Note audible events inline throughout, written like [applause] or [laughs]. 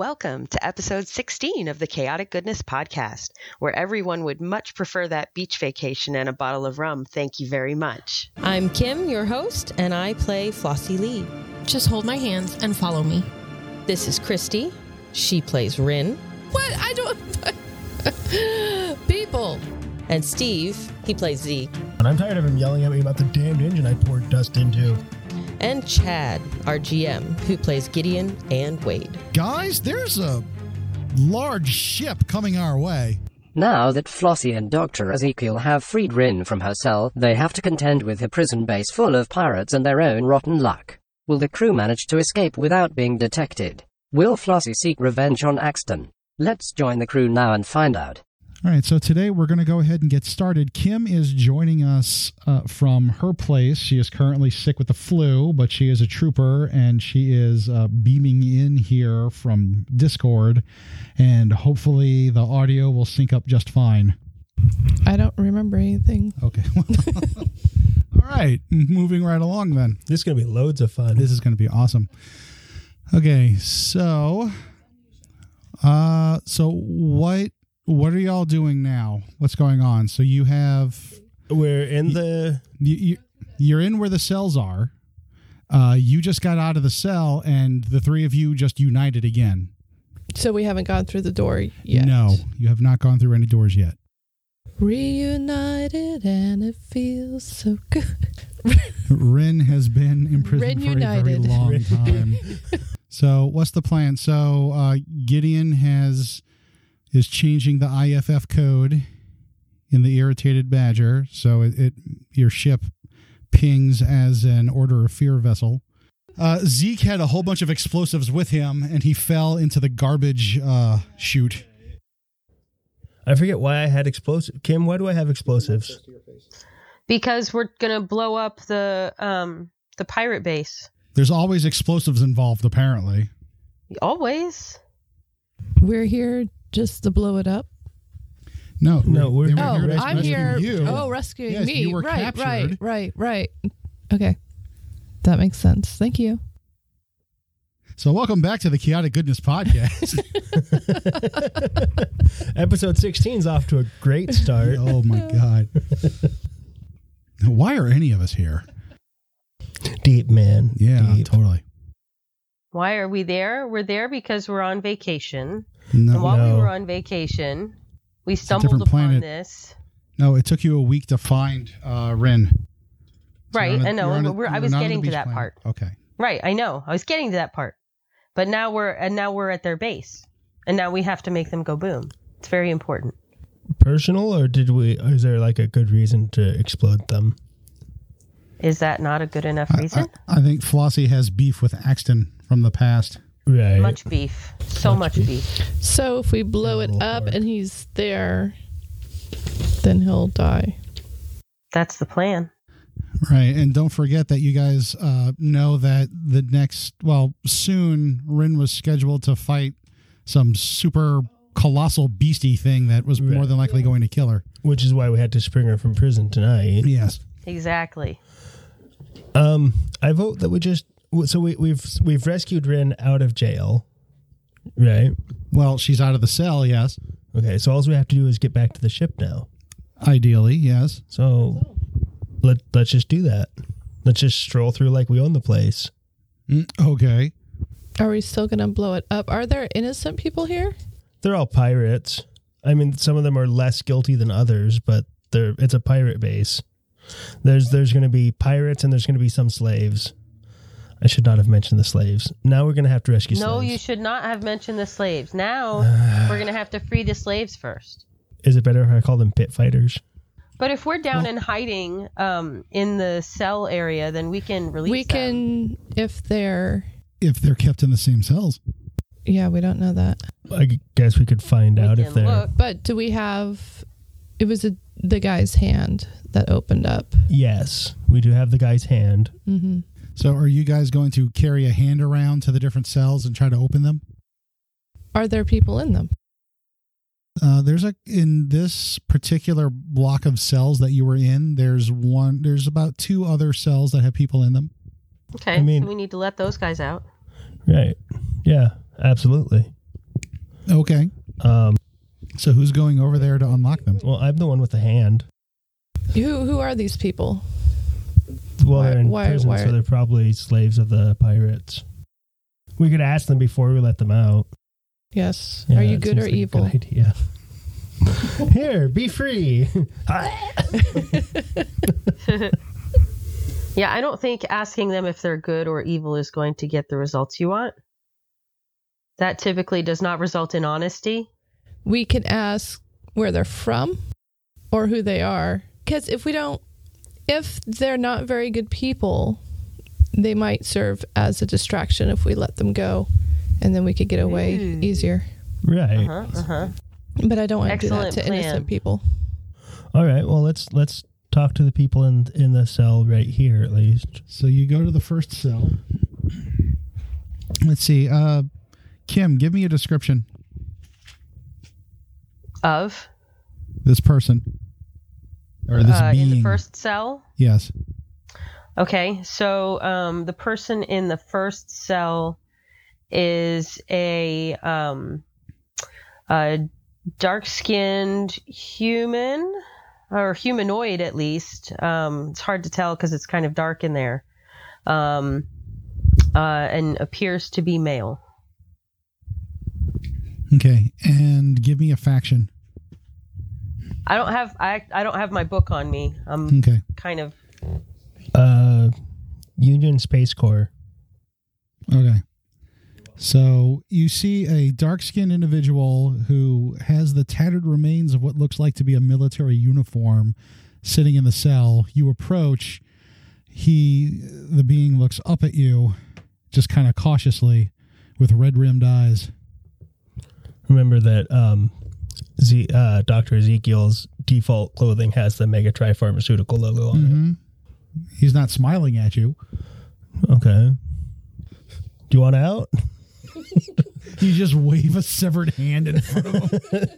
Welcome to episode 16 of the Chaotic Goodness Podcast, where everyone would much prefer that beach vacation and a bottle of rum. Thank you very much. I'm Kim, your host, and I play Flossie Lee. Just hold my hands and follow me. This is Christy. She plays Rin. What? I don't. [laughs] People. And Steve, he plays Zeke. And I'm tired of him yelling at me about the damned engine I poured dust into. And Chad, our GM, who plays Gideon and Wade. Guys, there's a large ship coming our way. Now that Flossie and Dr. Ezekiel have freed Rin from her cell, they have to contend with a prison base full of pirates and their own rotten luck. Will the crew manage to escape without being detected? Will Flossie seek revenge on Axton? Let's join the crew now and find out. All right, so today we're going to go ahead and get started. Kim is joining us uh, from her place. She is currently sick with the flu, but she is a trooper and she is uh, beaming in here from Discord. And hopefully the audio will sync up just fine. I don't remember anything. Okay. [laughs] All right, moving right along then. This is going to be loads of fun. This is going to be awesome. Okay, so uh so what what are y'all doing now? What's going on? So you have We're in the. you, you you're in where the cells are. Uh, you just got out of the cell, and the three of you just united again. So we haven't gone through the door yet. No, you have not gone through any doors yet. Reunited and it feels so good. [laughs] Rin has been imprisoned Rin for a very long time. [laughs] so, what's the plan? So, uh, Gideon has is changing the IFF code in the irritated badger, so it, it your ship pings as an order of fear vessel. Uh, Zeke had a whole bunch of explosives with him, and he fell into the garbage uh, chute. I forget why I had explosives. Kim, why do I have explosives? Because we're going to blow up the um the pirate base. There's always explosives involved, apparently. Always. We're here just to blow it up. No, No, we're- they were Oh, here I'm rescue here. You. Oh, rescuing Yes, me. you were right, right, right, right. Okay. That makes sense. Thank you. So, welcome back to the Chaotic Goodness Podcast. [laughs] [laughs] Episode 16 is off to a great start. oh my god! Why are any of us here? Deep, man. Yeah, Deep. totally. Why are we there? We're there because we're on vacation. No, and while no. we were on vacation, we stumbled upon planet. this. no, it took you a week to find uh, Rin. So Right, you're a- I know. you're a- we're, I was not on the getting to that planet. part. Okay. Right, I know. I was getting to that part. But now we're and now we're at their base. And now we have to make them go boom. It's very important. Personal, or did we? Is there like a good reason to explode them? Is that not a good enough I, reason? I, I think Flossie has beef with Axton from the past. Right. much beef. So Much much, beef. beef. So if we blow it up Lord. and he's there, then he'll die. That's the plan. Right, and don't forget that you guys uh, know that the next, well, soon Rin was scheduled to fight some super colossal beastie thing that was more than likely going to kill her. Which is why we had to spring her from prison tonight. Yes. Exactly. Um, I vote that we just. So we, we've we've rescued Rin out of jail, right? Well, she's out of the cell. Yes. Okay, so all we have to do is get back to the ship now. Ideally, yes. So let let's just do that. Let's just stroll through like we own the place. Mm, okay. Are we still going to blow it up? Are there innocent people here? They're all pirates. I mean, some of them are less guilty than others, but they're it's a pirate base. There's there's going to be pirates and there's going to be some slaves. I should not have mentioned the slaves. Now we're going to have to rescue No, slaves. you should not have mentioned the slaves. Now [sighs] we're going to have to free the slaves first. Is it better if I call them pit fighters? But if we're down and hiding um, in the cell area, then we can release we them. can, if they're, If they're kept in the same cells. yeah, we don't know that. I guess we could find We out if they're look. But do we have, it was a, the guy's hand that opened up. Yes, we do have the guy's hand. hmm So, are you guys going to carry a hand around to the different cells and try to open them? Are there people in them? Uh, there's a in this particular block of cells that you were in. There's one. There's about two other cells that have people in them. Okay, I mean- we need to let those guys out. Right. Yeah, absolutely. Okay. Um, So who's going over there to unlock them? well, I'm the one with the hand. Who who are these people? Well, Why- they're in why- prison, why- so they're probably slaves of the pirates. We could ask them before we let them out. Yes. Yeah, are you good or like a evil? Good idea. [laughs] Here, be free. [laughs] Ah. [laughs] Yeah, I don't think asking them if they're good or evil is going to get the results you want. That typically does not result in honesty. We can ask where they're from or who they are. Because if we don't, if they're not very good people, they might serve as a distraction if we let them go, and then we could get away Ooh. easier. right. Uh-huh, uh-huh. But I don't want to do that to plan. innocent people. All right. Well, let's let's talk to the people in in the cell right here at least. So you go to the first cell. Let's see. Uh, Kim, give me a description. Of This person or this uh, being. in the first cell. Yes. Okay, so um, the person in the first cell is a um, a dark-skinned human or humanoid, at least. Um, it's hard to tell because it's kind of dark in there, um, uh, and appears to be male. Okay. And give me a faction. I don't have I I don't have my book on me. I'm Okay. kind of Uh, Union Space Corps. Okay. So you see a dark skinned individual who has the tattered remains of what looks like to be a military uniform sitting in the cell. You approach. He, the being, looks up at you just kind of cautiously with red rimmed eyes. Remember that um, Z, uh, Doctor Ezekiel's default clothing has the Mega Tri Pharmaceutical logo on hmm He's not smiling at you. Okay. Do you want out? [laughs] You just wave a severed hand in front of him.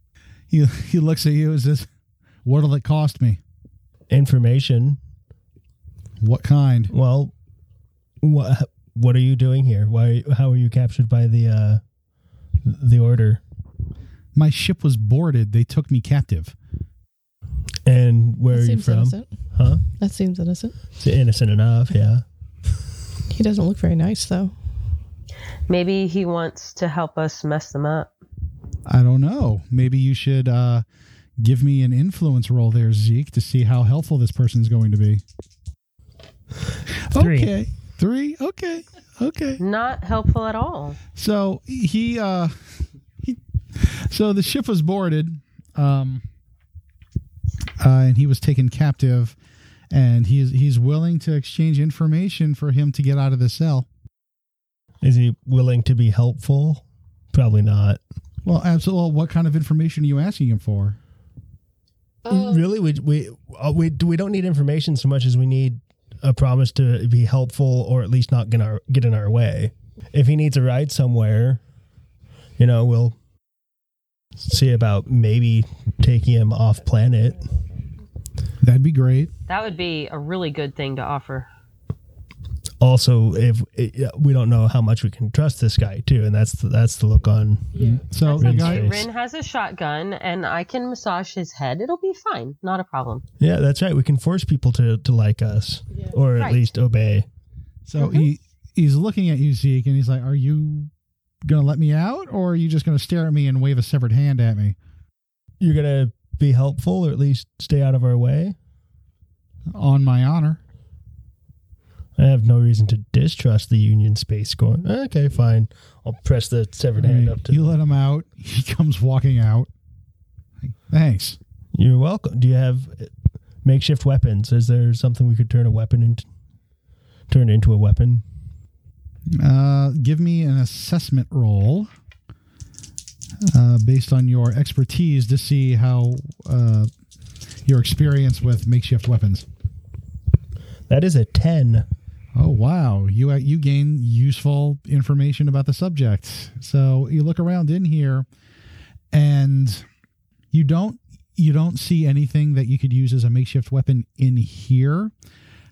[laughs] he, he looks at you and says, What'll it cost me? Information. What kind? Well, what what are you doing here? Why? How are you captured by the uh, the order? My ship was boarded. They took me captive. And where that are you from? innocent. Huh? That seems innocent. It's innocent enough, yeah. He doesn't look very nice, though. maybe he wants to help us mess them up. I don't know. Maybe you should uh, give me an influence roll there, Zeke, to see how helpful this person's going to be. Three. Okay. Three. Okay. Okay. Not helpful at all. So he uh he so the ship was boarded um uh, and he was taken captive and he's he's willing to exchange information for him to get out of the cell. Is he willing to be helpful? Probably not. Well, absolutely. What kind of information are you asking him for? really, we we uh, we we don't need information so much as we need a promise to be helpful or at least not get our get in our way. If he needs a ride somewhere, you know, we'll see about maybe taking him off planet. That'd be great. That would be a really good thing to offer. Also, if it, we don't know how much we can trust this guy too, and that's the, that's the look on. Mm. So That's the okay. guy face. Rin has a shotgun, and I can massage his head. It'll be fine. Not a problem. Yeah, that's right. We can force people to to like us or at Right. least obey. So he mm-hmm. he's looking at you, Zeke, and he's like, "Are you gonna let me out, or are you just gonna stare at me and wave a severed hand at me?" You're gonna be helpful or at least stay out of our way. On my honor. I have no reason to distrust the Union Space Corps. Okay, fine. I'll press the severed hand up to. you let him out. [laughs] He comes walking out. Thanks. You're welcome. Do you have uh, makeshift weapons? Is there something we could turn a weapon into? Turn into a weapon. Uh, give me an assessment roll uh, based on your expertise to see how uh, your experience with makeshift weapons. That is a ten. Oh wow, you uh, you gain useful information about the subject. So you look around in here, and you don't you don't see anything that you could use as a makeshift weapon in here.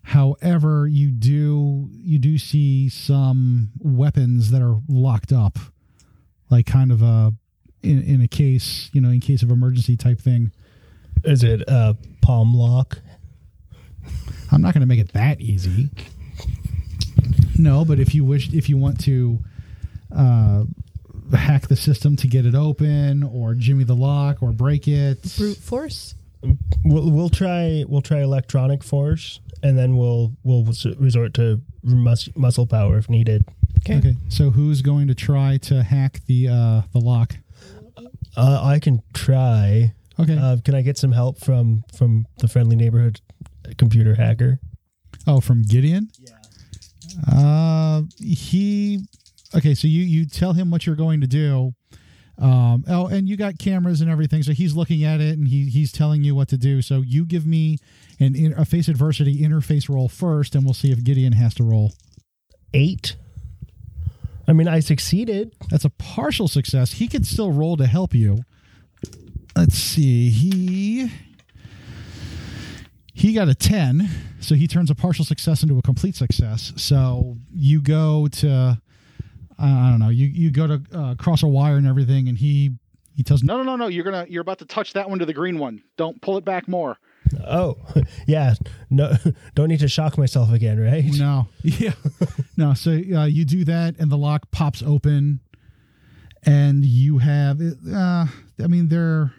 However, you do you do see some weapons that are locked up, like kind of a in, in a case, you know, in case of emergency type thing. Is it a palm lock? I'm not going to make it that easy. No, but if you wish, if you want to uh, hack the system to get it open, or jimmy the lock, or break it, Brute force. We'll, we'll try we'll try electronic force, and then we'll we'll resort to mus- muscle power if needed. Okay. Okay, so who's going to try to hack the uh, the lock? Uh, I can try. Okay. Uh, can I get some help from from the friendly neighborhood computer hacker? oh, from Gideon. Yeah. Uh, he. Okay, so you you tell him what you're going to do. Um, oh, and you got cameras and everything, so he's looking at it and he he's telling you what to do. So you give me an a face adversity interface roll first, and we'll see if Gideon has to roll. Eight. I mean, I succeeded. That's a partial success. He could still roll to help you. Let's see. He he got a 10, so he turns a partial success into a complete success. So you go to I don't know. You you go to uh, cross a wire and everything and he he tells no no no no you're going to you're about to touch that one to the green one. Don't pull it back more. Oh, [laughs] yeah. No, [laughs] don't need to shock myself again, right? No. [laughs] Yeah. no. So uh, you do that, and the lock pops open, and you have. Uh, I mean, they're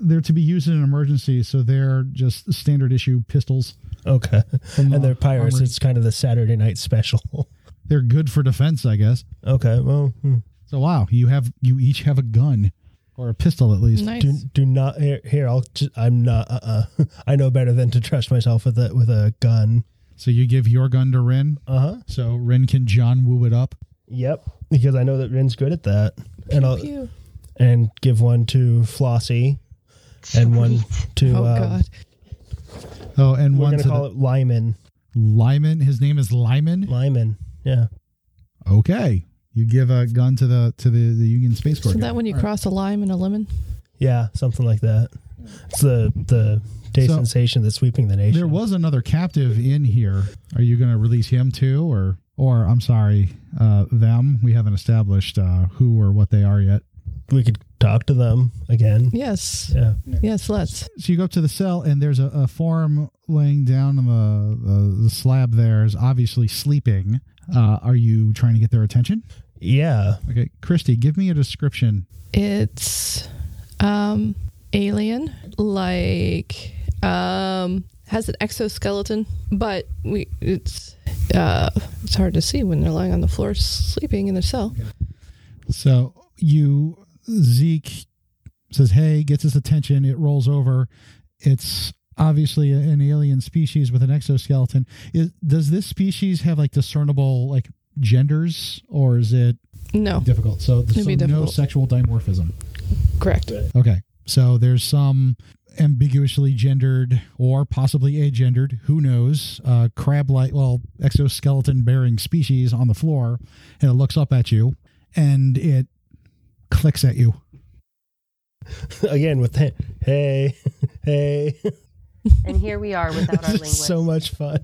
they're to be used in an emergency, so they're just standard issue pistols. Okay. From the And they're pirates. armory. It's kind of the Saturday night special. They're good for defense, I guess. okay. Well, hmm. So wow, you have you each have a gun or a pistol at least. Nice. do do not here. here I'll. Just, I'm not. Uh. uh [laughs] I know better than to trust myself with a with a gun. So you give your gun to Rin, Uh huh. so Rin can John Woo it up. Yep. Because I know that Rin's good at that, and I'll Pew. and give one to Flossie, and one to. Oh um, God. Oh, and We're one gonna to call the, it Lyman. Lyman. His name is Lyman. Lyman. Yeah. Okay, you give a gun to the to the the Union Space Corps. So guy. that when you All right. cross a lime and a lemon. Yeah. Something like that. It's the the day So- sensation that's sweeping the nation. There was another captive in here. Are you going to release him too, or or I'm sorry, uh, them? We haven't established uh, who or what they are yet. We could talk to them again. Yes. Yeah. Yes. Let's. So you go up to the cell, and there's a, a form laying down on the, the the slab. There is obviously sleeping. Uh, are you trying to get their attention? Yeah. Okay, Christy, give me a description. It's um alien like um has an exoskeleton but we it's uh it's hard to see when they're lying on the floor sleeping in their cell So you Zeke says, "Hey," gets his attention. It rolls over. It's obviously an alien species with an exoskeleton. Is, does this species have like discernible like genders, or is it no difficult? So, It'd so be no difficult. sexual dimorphism. correct Okay, so there's some ambiguously gendered or possibly agendered, who knows, uh, crab-like, well, exoskeleton-bearing species on the floor, and it looks up at you, and it clicks at you. [laughs] Again with hey, hey, [laughs] hey. And here we are without [laughs] our This is linguist. so much fun.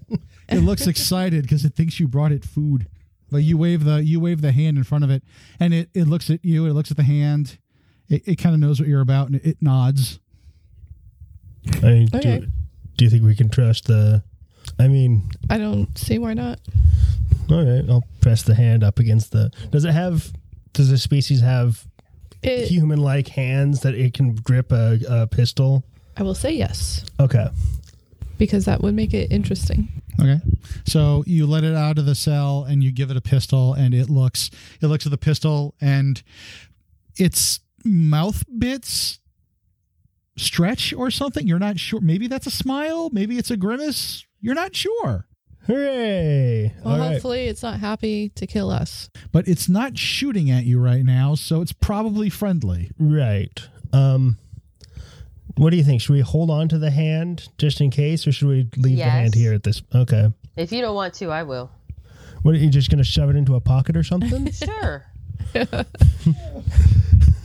It looks excited because it thinks you brought it food. Like you wave the you wave the hand in front of it, and it, it looks at you. It looks at the hand. It, it kind of knows what you're about, and it, it nods. I mean, Okay. do, do you think we can trust the? I mean, i don't see why not all right. I'll press the hand up against the. Does it have? Does the species have it, human-like hands that it can grip a, a pistol? I will say yes Okay. because that would make it interesting Okay, so you let it out of the cell, and you give it a pistol, and it looks it looks at the pistol, and its mouth bits stretch or something. You're not sure. Maybe that's a smile. Maybe it's a grimace. You're not sure. Hooray! well all right. hopefully it's not happy to kill us but it's not shooting at you right now, so it's probably friendly. Right. Um. What do you think? Should we hold on to the hand just in case, or should we leave the hand here at this? Okay. If you don't want to, I will. What are you just gonna shove it into a pocket or something? [laughs] Sure.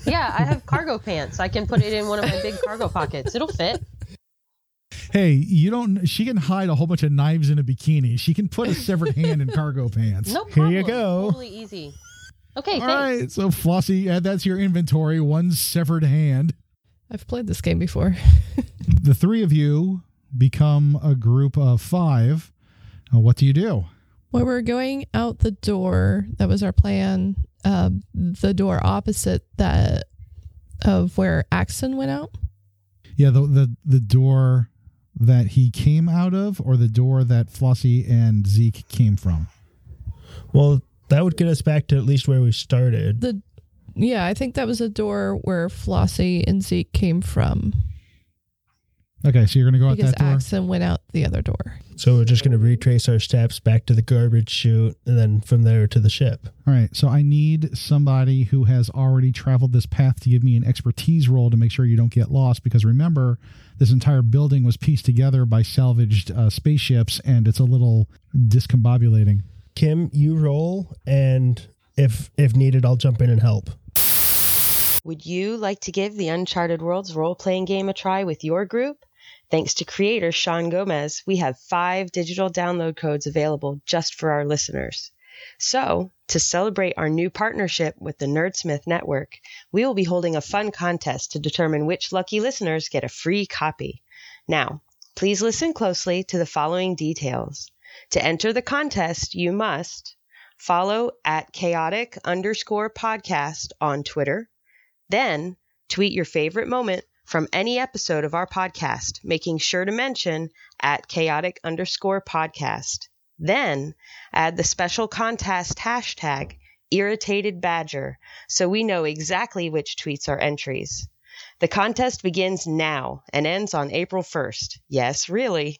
yeah, I have cargo pants. I can put it in one of my big cargo pockets. It'll fit. Hey, you don't. She can hide a whole bunch of knives in a bikini. She can put a severed hand in cargo pants. No problem. Here you go. Totally easy. Okay, All thanks. right, so Flossie, uh, that's your inventory. One severed hand. I've played this game before. [laughs] The three of you become a group of five. Uh, what do you do? Well, we're going out the door, that was our plan. Uh, the door opposite that of where Axton went out. Yeah, the the the door that he came out of, or the door that Flossie and Zeke came from. Well, that would get us back to at least where we started. The yeah, I think that was a door where Flossie and Zeke came from Okay, so you're gonna go out because that door. Axton went out the other door. So we're just going to retrace our steps back to the garbage chute and then from there to the ship. All right, so I need somebody who has already traveled this path to give me an expertise roll to make sure you don't get lost. Because remember, this entire building was pieced together by salvaged uh, spaceships, and it's a little discombobulating. Kim, you roll, and if if needed, I'll jump in and help. Would you like to give the Uncharted Worlds role playing game a try with your group? Thanks to creator Sean Gomes, we have five digital download codes available just for our listeners. So, to celebrate our new partnership with the Nerdsmith Network, we will be holding a fun contest to determine which lucky listeners get a free copy. Now, please listen closely to the following details. To enter the contest, you must follow at chaotic underscore podcast on Twitter, then tweet your favorite moment from any episode of our podcast, making sure to mention at chaotic underscore podcast. Then add the special contest hashtag irritated badger so we know exactly which tweets are entries. The contest begins now and ends on April 1st. Yes, really.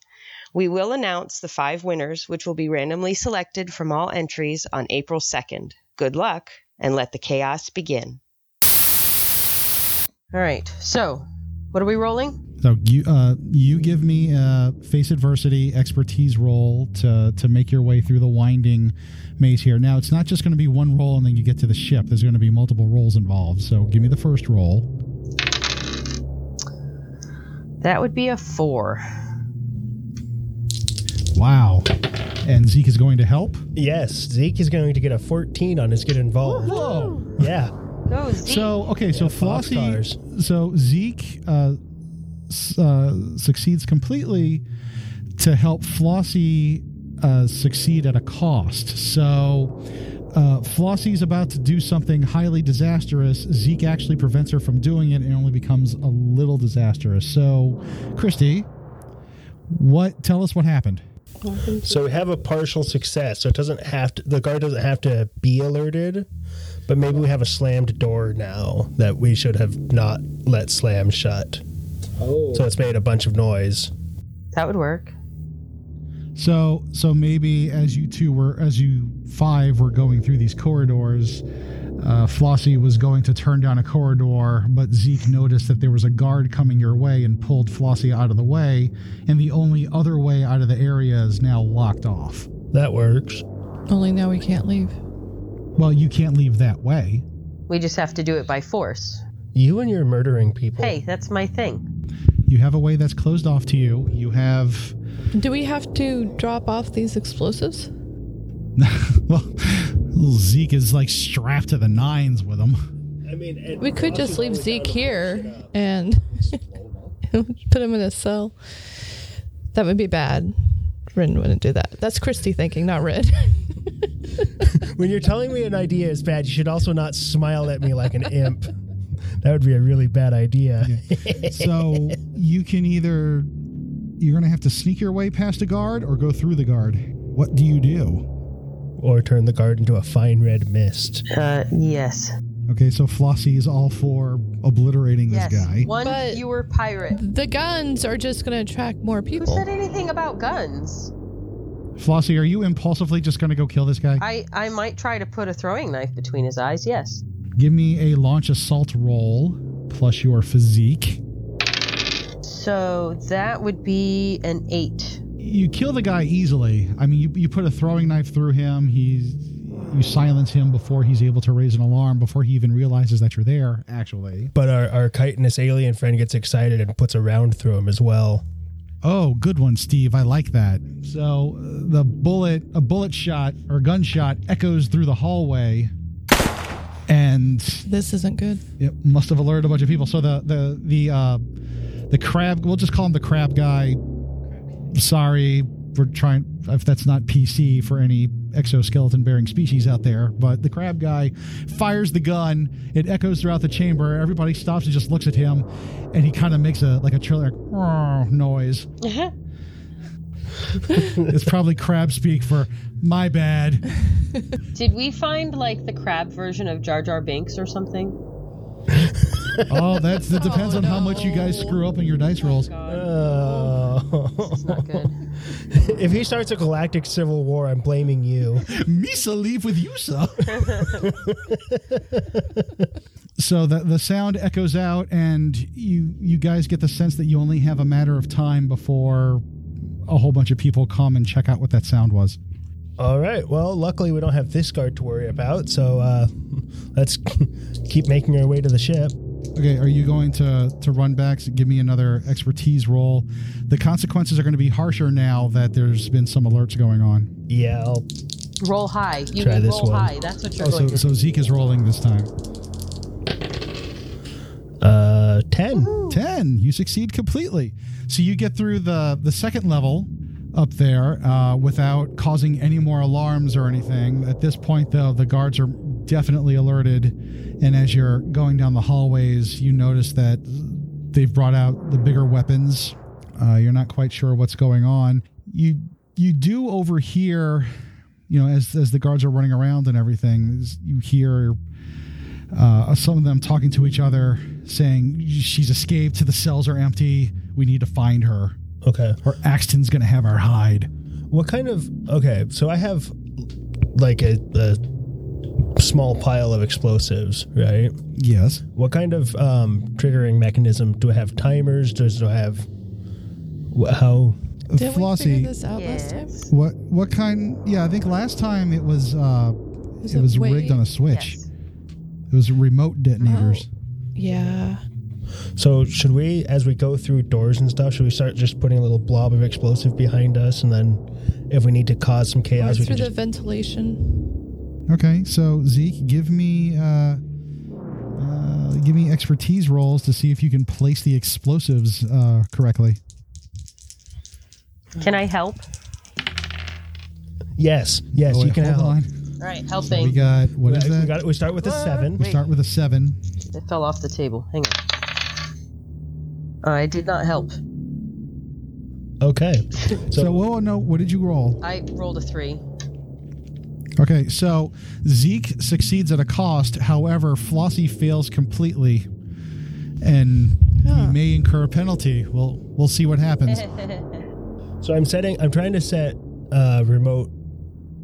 We will announce the five winners, which will be randomly selected from all entries on April 2nd. Good luck and let the chaos begin. All right, so what are we rolling? So you uh, you give me a face adversity expertise roll to to make your way through the winding maze here. Now it's not just going to be one roll and then you get to the ship. There's going to be multiple rolls involved. So give me the first roll. That would be a four. Wow. And Zeke is going to help. Yes, Zeke is going to get a 14 on his get involved. Whoa. Yeah. Go, Zeke. So okay, so Yeah, Flossie, Boxcars. so Zeke uh, s- uh, succeeds completely to help Flossie uh, succeed at a cost. So uh, Flossie's about to do something highly disastrous. Zeke actually prevents her from doing it, and it only becomes a little disastrous. So, Christy, what? Tell us what happened. So we have a partial success. So it doesn't have to, the guard doesn't have to be alerted, but maybe we have a slammed door now that we should have not let slam shut. Oh. So it's made a bunch of noise. that would work. So so maybe as you two were as you five were going through these corridors, uh, Flossie was going to turn down a corridor, but Zeke noticed that there was a guard coming your way and pulled Flossie out of the way, and the only other way out of the area is now locked off. That works. Only now we can't leave. Well, you can't leave that way. We just have to do it by force. You and your murdering people. Hey, that's my thing. You have a way that's closed off to you. You have Do we have to drop off these explosives? [laughs] well, Zeke is like strapped to the nines with them. I mean, and We could just leave Zeke here and [laughs] put him in a cell. That would be bad. Rin wouldn't do that. That's Christy thinking, not Rin. [laughs] [laughs] when you're telling me an idea is bad, you should also not smile at me like an imp. That would be a really bad idea. [laughs] So you can either you're going to have to sneak your way past a guard or go through the guard. What do you do? or turn the guard into a fine red mist. Uh, yes. Okay, so Flossie is all for obliterating this guy. One But- fewer pirate. the guns are just going to attract more people. Who people. said anything about guns? Flossie, are you impulsively just going to go kill this guy? I, I might try to put a throwing knife between his eyes, yes. Give me a launch assault roll plus your physique. So that would be an eight. You kill the guy easily. I mean, you, you put a throwing knife through him. He's you silence him before he's able to raise an alarm, before he even realizes that you're there. Actually, But our, our chitinous alien friend gets excited and puts a round through him as well. Oh, good one, Steve. I like that. So uh, the bullet, a bullet shot or gunshot echoes through the hallway, and This isn't good. it must have alerted a bunch of people. So the the the uh, the crab, we'll just call him the crab guy. Sorry, we're trying. If that's not PC for any exoskeleton bearing species out there, but the crab guy fires the gun. It echoes throughout the chamber. Everybody stops and just looks at him, and he kind of makes a like a trailer noise. Uh-huh. it's probably crab speak for my bad. Did we find like the crab version of Jar Jar Binks or something? Oh, that's that depends Oh, on how oh, much you guys screw up in your dice oh rolls. Oh. It's not good. [laughs] if he starts a galactic civil war, I'm blaming you. [laughs] Misa leave with you, sir. [laughs] so the the sound echoes out, and you you guys get the sense that you only have a matter of time before a whole bunch of people come and check out what that sound was. All right. Well, luckily we don't have this guard to worry about, so uh, let's keep making our way to the ship. Okay, are you going to to run back? So give me another expertise roll. The consequences are going to be harsher now that there's been some alerts going on. Yeah, I'll Roll high. You Try mean this roll one. high. That's what you're Oh, going so, to so Zeke is rolling this time. uh ten. 10 you succeed completely so you get through the the second level up there uh, without causing any more alarms or anything at this point though the guards are definitely alerted and as you're going down the hallways you notice that they've brought out the bigger weapons uh, you're not quite sure what's going on you you do overhear you know as as the guards are running around and everything you hear uh, some of them talking to each other, saying she's escaped. To the cells are empty. We need to find her, Okay. or Axton's going to have our hide. What kind of okay? So I have like a, a small pile of explosives, right? Yes. What kind of um, triggering mechanism do I have? Timers? Does do I have wh- how? Didn't we figure this out last time? What what kind? Yeah, I think last time it was uh, Was it it was way- rigged on a switch. Yes. It was remote detonators. Yeah. So should we, as we go through doors and stuff, should we start just putting a little blob of explosive behind us, and then if we need to cause some Or chaos, we through can the just ventilation. Okay, so Zeke, give me uh, uh, give me expertise rolls to see if you can place the explosives uh, correctly. Can I help? yes, yes, Oh, you can hold help. on. All right, We helping. We got what is we, that? got, we start with a seven. we start with a seven. It fell off the table. Hang on. I did not help. Okay. [laughs] So, whoa, no, what did you roll? I rolled a three. Okay, so Zeke succeeds at a cost. However, Flossie fails completely, and Huh. he may incur a penalty. We'll we'll see what happens. [laughs] So I'm setting. I'm trying to set uh, remote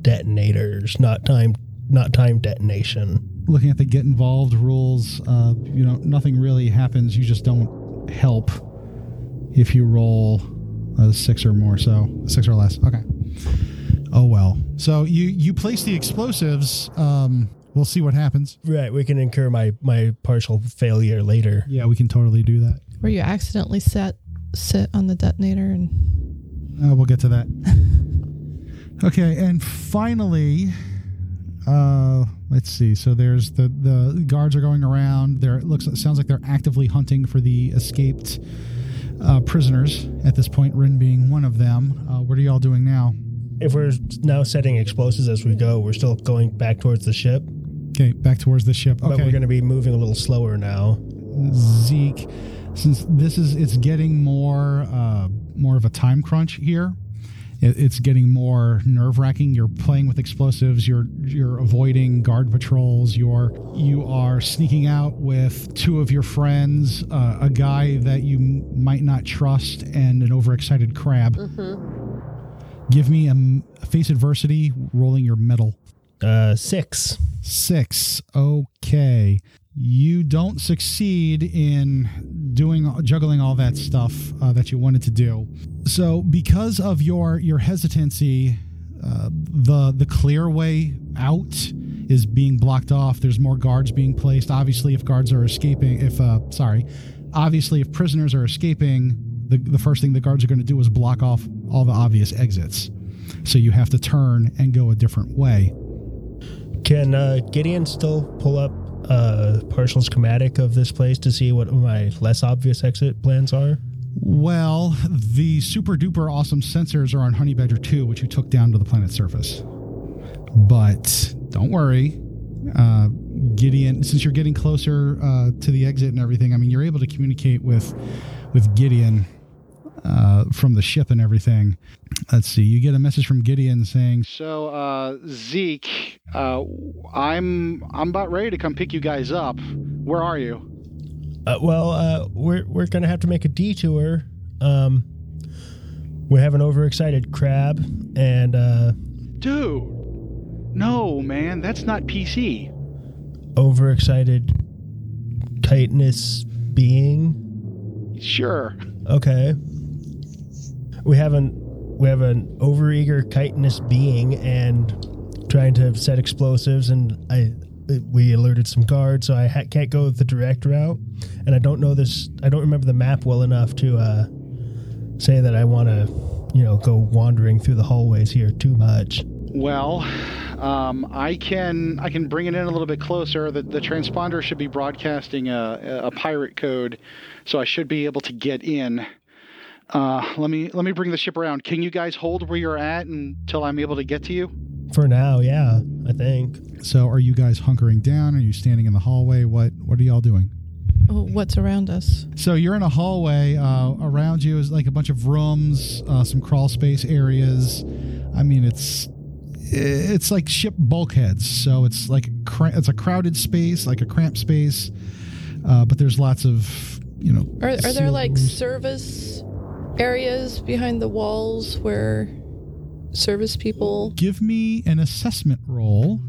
detonators, not time, not time detonation. Looking at the get involved rules, uh, you know, nothing really happens. You just don't help if you roll a six or more. So six or less. Okay. Oh well. So you you place the explosives. Um, we'll see what happens. Right. We can incur my my partial failure later. Yeah, we can totally do that. Where you accidentally set sit on the detonator and Uh, we'll get to that. [laughs] okay, and finally, uh, let's see. So there's the the guards are going around. There it looks it sounds like they're actively hunting for the escaped uh, prisoners at this point. Rin being one of them. Uh, what are y'all doing now? If we're now setting explosives as we go, we're still going back towards the ship, Okay, back towards the ship. but we're going to be moving a little slower now. Zeke, since this is it's getting more uh, more of a time crunch here. It, it's getting more nerve wracking. You're playing with explosives. You're you're avoiding guard patrols. You're you are sneaking out with two of your friends, uh, a guy that you m- might not trust, and an overexcited crab. Give me a face adversity. Rolling your mettle. Uh, six. Six. Okay. You don't succeed in doing juggling all that stuff uh, that you wanted to do. So, because of your your hesitancy, uh, the the clear way out is being blocked off. There's more guards being placed. Obviously, if guards are escaping, if uh, sorry, obviously if prisoners are escaping, the the first thing the guards are going to do is block off all the obvious exits. So you have to turn and go a different way. Can uh, Gideon still pull up a partial schematic of this place to see what my less obvious exit plans are? Well, the super duper awesome sensors are on Honey Badger 2, which you took down to the planet's surface. But don't worry. Uh, Gideon, since you're getting closer uh, to the exit and everything, I mean, you're able to communicate with with Gideon uh, from the ship and everything. Let's see. You get a message from Gideon saying, "So, uh, Zeke, uh, I'm I'm about ready to come pick you guys up. Where are you?" Uh, well, uh, we're we're gonna have to make a detour. Um, we have an overexcited crab, and uh, Dude, no, man, that's not PC. overexcited chitinous being. Sure. Okay. We have an we have an overeager chitinous being and trying to set explosives, and I we alerted some guards, so I ha- can't go the direct route, and I don't know this. I don't remember the map well enough to uh, say that I want to, you know, go wandering through the hallways here too much. Well, um, I can I can bring it in a little bit closer. The, the transponder should be broadcasting a, a pirate code, so I should be able to get in. Uh, let me let me bring the ship around. Can you guys hold where you're at until I'm able to get to you? For now, yeah, I think. So, are you guys hunkering down? Are you standing in the hallway? What What are y'all doing? Oh, what's around us? So you're in a hallway. Uh, around you is like a bunch of rooms, uh, some crawl space areas. I mean, it's it's like ship bulkheads. So it's like a cra- it's a crowded space, like a cramped space. Uh, but there's lots of you know. Are, are there like service areas behind the walls where service people? Give me an assessment roll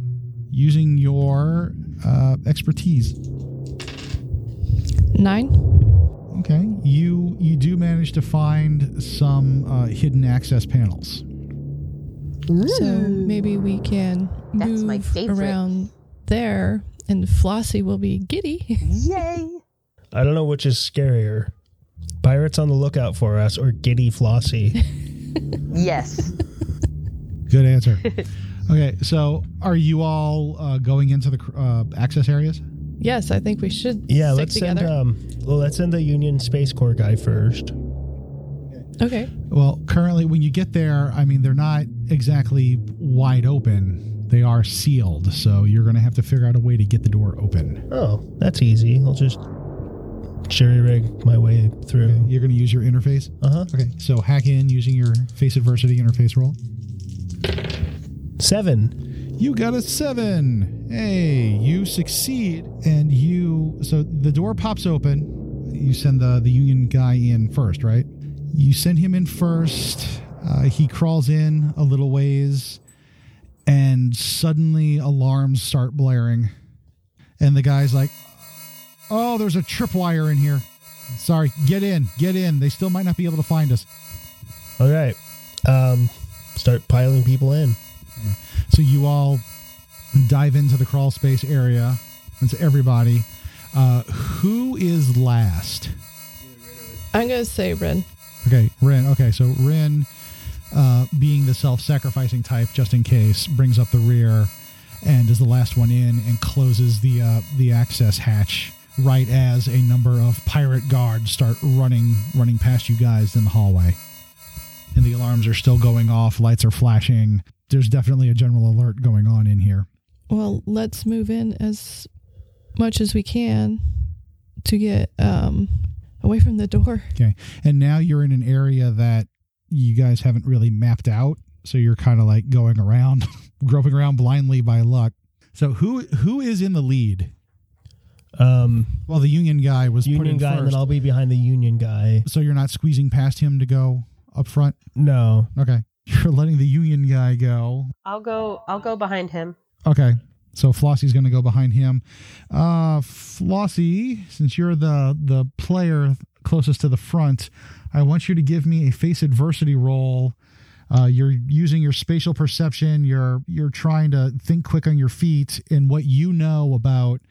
using your uh, expertise. Nine? Okay, you you do manage to find some uh, hidden access panels. So maybe we can That's move my favorite. around there and Flossie will be giddy. [laughs] Yay! I don't know which is scarier. Pirates on the lookout for us or Giddy Flossie. [laughs] Yes. Good answer. okay, so are you all uh, going into the uh, access areas? yes, I think we should Yeah, stick let's together. send um well let's send the Union Space Corps guy first. okay. Well, currently, when you get there, I mean, they're not exactly wide open. They are sealed, so you're going to have to figure out a way to get the door open. Oh, that's easy. I'll just jury rig my way through. You're going to use your interface. Uh huh. Okay, so hack in using your face adversity interface roll. Seven. You got a seven. Hey, you succeed, and you. So the door pops open. You send the the union guy in first, right? You send him in first. Uh, he crawls in a little ways, and suddenly alarms start blaring, and the guy's like, "Oh, there's a tripwire in here. Sorry, get in, get in. They still might not be able to find us." All right. Um, start piling people in. So you all dive into the crawl space area. That's everybody. Uh, who is last? I'm going to say Rin. Okay, Rin. Okay, so Rin, uh, being the self-sacrificing type, just in case, brings up the rear and is the last one in and closes the uh, the access hatch right as a number of pirate guards start running running past you guys in the hallway. And the alarms are still going off. Lights are flashing. There's definitely a general alert going on in here. Well, let's move in as much as we can to get um, away from the door. Okay. And now you're in an area that you guys haven't really mapped out. So you're kind of like going around, [laughs] groping around blindly by luck. So who who is in the lead? Um, Well, the union guy was put Union in guy, and then I'll be behind the Union guy. so you're not squeezing past him to go up front. No. Okay. [laughs] You're letting the union guy go. I'll go. I'll go behind him. Okay. So Flossie's going to go behind him. Uh, Flossie, since you're the the player closest to the front, I want you to give me a face adversity roll. Uh, you're using your spatial perception. You're you're trying to think quick on your feet and what you know about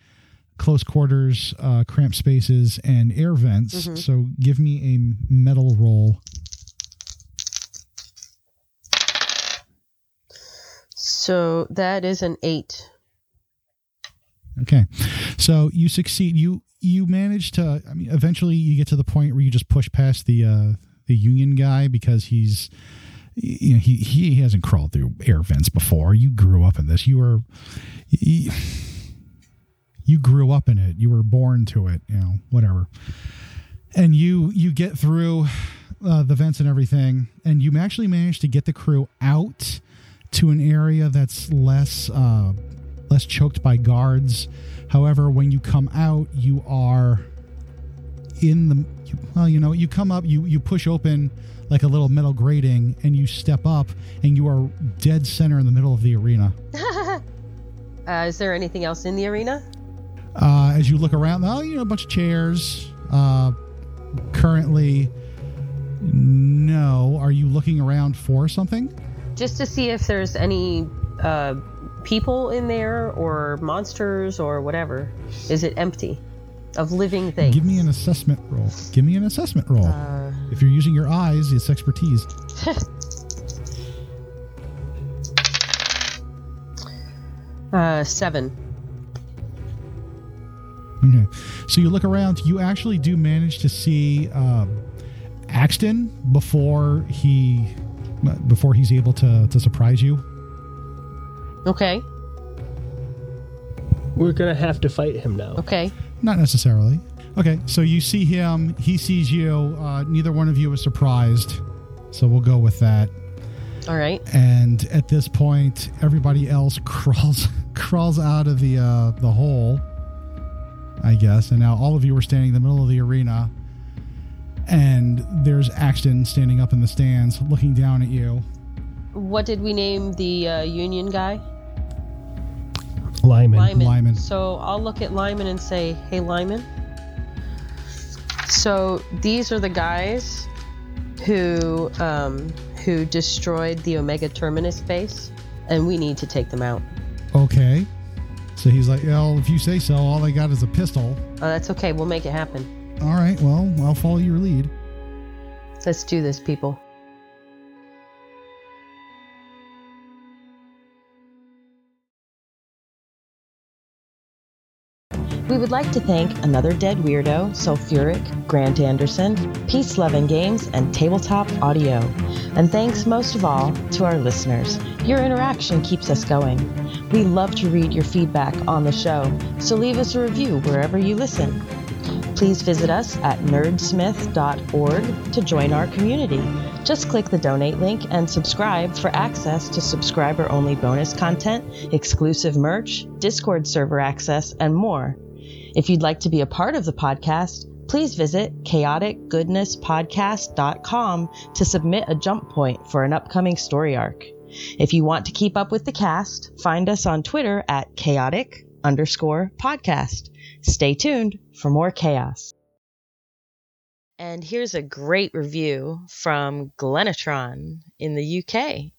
close quarters, uh, cramped spaces, and air vents. Mhm. So give me a mettle roll. So that is an eight. Okay, so you succeed. You you manage to. I mean, eventually you get to the point where you just push past the uh, the union guy because he's you know he he hasn't crawled through air vents before. You grew up in this. You were. You grew up in it. You were born to it. You know, whatever. And you you get through uh, the vents and everything, and you actually manage to get the crew out to an area that's less uh, less choked by guards. However, when you come out, you are in the well, you know, you come up, you you push open like a little metal grating, and you step up, and you are dead center in the middle of the arena. [laughs] Uh, is there anything else in the arena? Uh, as you look around, oh, you know, a bunch of chairs. Uh, currently, no. Are you looking around for something? Just to see if there's any uh, people in there or monsters or whatever. Is it empty of living things? Give me an assessment roll. Give me an assessment roll. Uh, if you're using your eyes, it's expertise. [laughs] uh, seven. Okay. So you look around. You actually do manage to see um, Axton before he before he's able to to surprise you. Okay. We're gonna have to fight him now. Okay. Not necessarily. Okay. So you see him. He sees you. Uh, neither one of you is surprised. So we'll go with that. All right. And at this point, everybody else [laughs] crawls crawls out of the uh, the hole. I guess. And now all of you are standing in the middle of the arena. And there's Axton standing up in the stands looking down at you. What did we name the uh, union guy? Lyman. Lyman. Lyman. So I'll look at Lyman and say, "Hey, Lyman." So these are the guys who um, who destroyed the Omega Terminus base, and we need to take them out. Okay. So he's like, well, if you say so, all I got is a pistol. Oh, that's okay. We'll make it happen. All right, well, I'll follow your lead. Let's do this, people. We would like to thank Another Dead Weirdo, Sulfuric, Grant Anderson, Peace Loving Games, and Tabletop Audio. And thanks most of all to our listeners. Your interaction keeps us going. We love to read your feedback on the show, so leave us a review wherever you listen. Please visit us at nerdsmith.org to join our community. Just click the donate link and subscribe for access to subscriber only bonus content, exclusive merch, Discord server access, and more. If you'd like to be a part of the podcast, please visit chaoticgoodnesspodcast.com to submit a jump point for an upcoming story arc. If you want to keep up with the cast, find us on Twitter at chaotic underscore podcast. Stay tuned for more chaos. And here's a great review from Glenatron in the UK.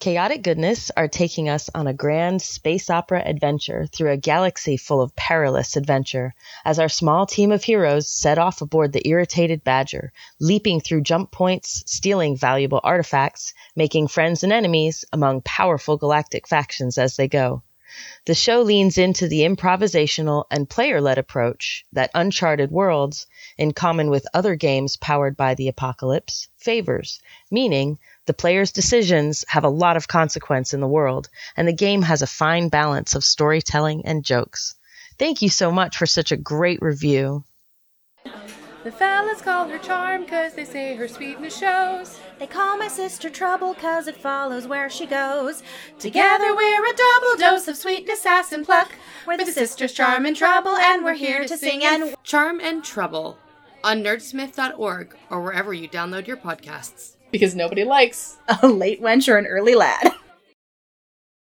Chaotic Goodness are taking us on a grand space opera adventure through a galaxy full of perilous adventure as our small team of heroes set off aboard the irritated Badger, leaping through jump points, stealing valuable artifacts, making friends and enemies among powerful galactic factions as they go. The show leans into the improvisational and player led approach that Uncharted Worlds, in common with other games powered by the apocalypse, favors, meaning the player's decisions have a lot of consequence in the world, and the game has a fine balance of storytelling and jokes. Thank you so much for such a great review. The fellas call her charm cause they say her sweetness shows. They call my sister trouble cause it follows where she goes. Together we're a double dose of sweetness, sass, and pluck. We're the sisters Charm and Trouble, and we're here to sing and. Charm and Trouble on nerdsmith.org or wherever you download your podcasts. Because nobody likes A late wench or an early lad. [laughs]